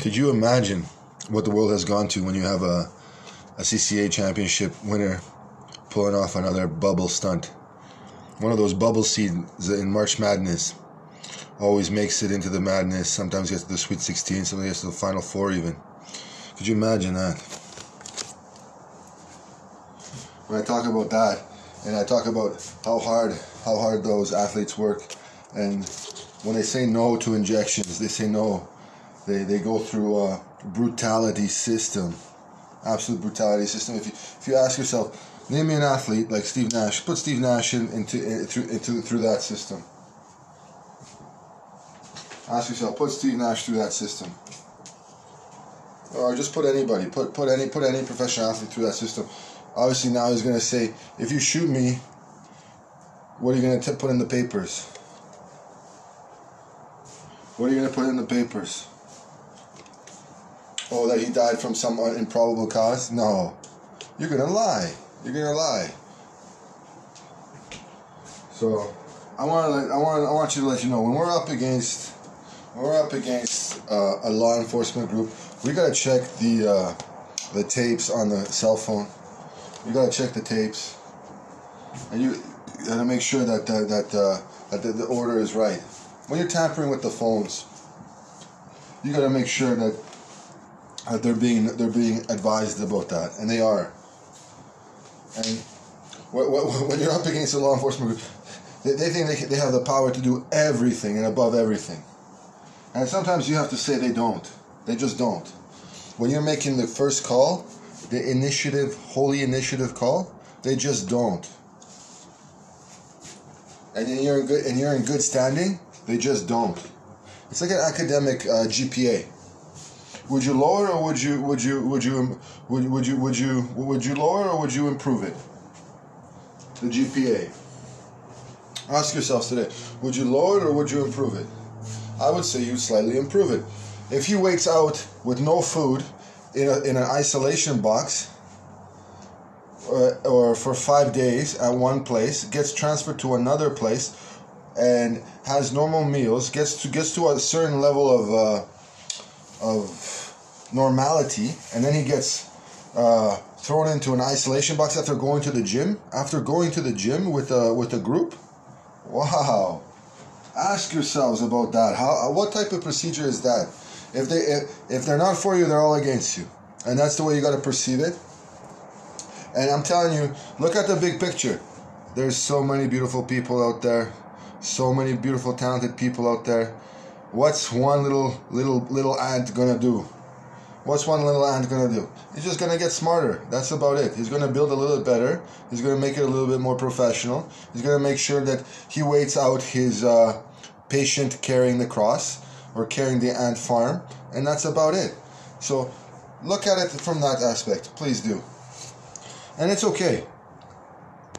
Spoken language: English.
Could you imagine what the world has gone to when you have a, a CCA championship winner pulling off another bubble stunt? One of those bubble seeds in March Madness always makes it into the madness, sometimes gets to the Sweet 16, sometimes gets to the Final Four even. Could you imagine that? When I talk about that, and I talk about how hard how hard those athletes work, and when they say no to injections, they say no. They they go through a brutality system, absolute brutality system. If you if you ask yourself, name me an athlete like Steve Nash, put Steve Nash in, into eh, into into through that system. Ask yourself, put Steve Nash through that system. Or just put anybody, put put any put any professional athlete through that system. Obviously now he's gonna say, if you shoot me, what are you gonna put in the papers? What are you gonna put in the papers? Oh, that he died from some improbable cause? No, you're gonna lie. You're gonna lie. So, I want to I want I want you to let you know when we're up against when we're up against uh, a law enforcement group, we gotta check the uh, the tapes on the cell phone. You gotta check the tapes, and you gotta make sure that that uh, that the, the order is right. When you're tampering with the phones, you gotta make sure that that they're being they're being advised about that, and they are. And when you're up against a law enforcement group, they, they think they, they have the power to do everything and above everything. And sometimes you have to say they don't. They just don't. When you're making the first call, the initiative, holy initiative call, they just don't. And you're in good and you're in good standing, they just don't. It's like an academic uh, GPA. Would you lower or would you would you would you would, would you would you would you lower or would you improve it? The GPA. Ask yourselves today: Would you lower it or would you improve it? I would say you slightly improve it. If he wakes out with no food in, a, in an isolation box or, uh, or for five days at one place, gets transferred to another place, and has normal meals, gets to gets to a certain level of uh, of normality, and then he gets uh, thrown into an isolation box after going to the gym. After going to the gym with a with a group, wow! Ask yourselves about that. How what type of procedure is that? If they if, if they're not for you, they're all against you, and that's the way you got to perceive it. And I'm telling you, look at the big picture. There's so many beautiful people out there, so many beautiful, talented people out there. What's one little little little ant gonna do? What's one little ant gonna do? He's just gonna get smarter. That's about it. He's gonna build a little bit better. He's gonna make it a little bit more professional. He's gonna make sure that he waits out his uh, patient carrying the cross or carrying the ant farm, and that's about it. So look at it from that aspect. Please do. And it's okay.